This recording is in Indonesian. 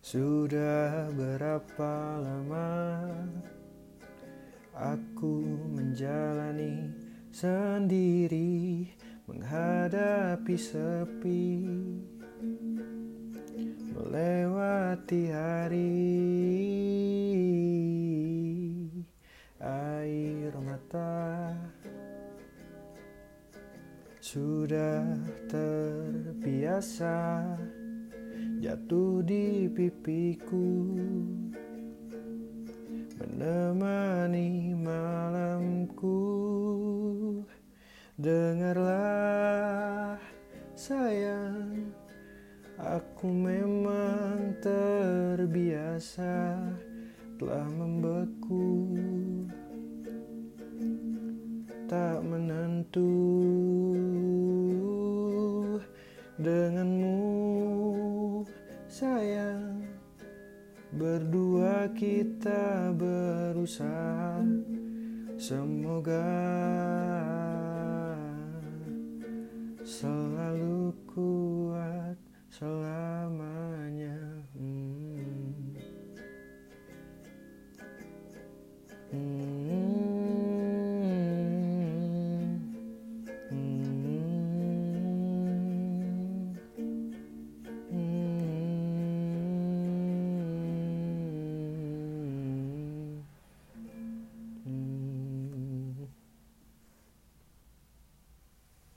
Sudah berapa lama aku menjalani sendiri menghadapi sepi melewati hari. Air mata sudah terbiasa jatuh di pipiku. Menemani malamku. Dengarlah sayang. Aku memang terbiasa telah membeku. Tak menentu. Denganmu sayang Berdua kita berusaha Semoga selalu kuat selamanya hmm. Hmm.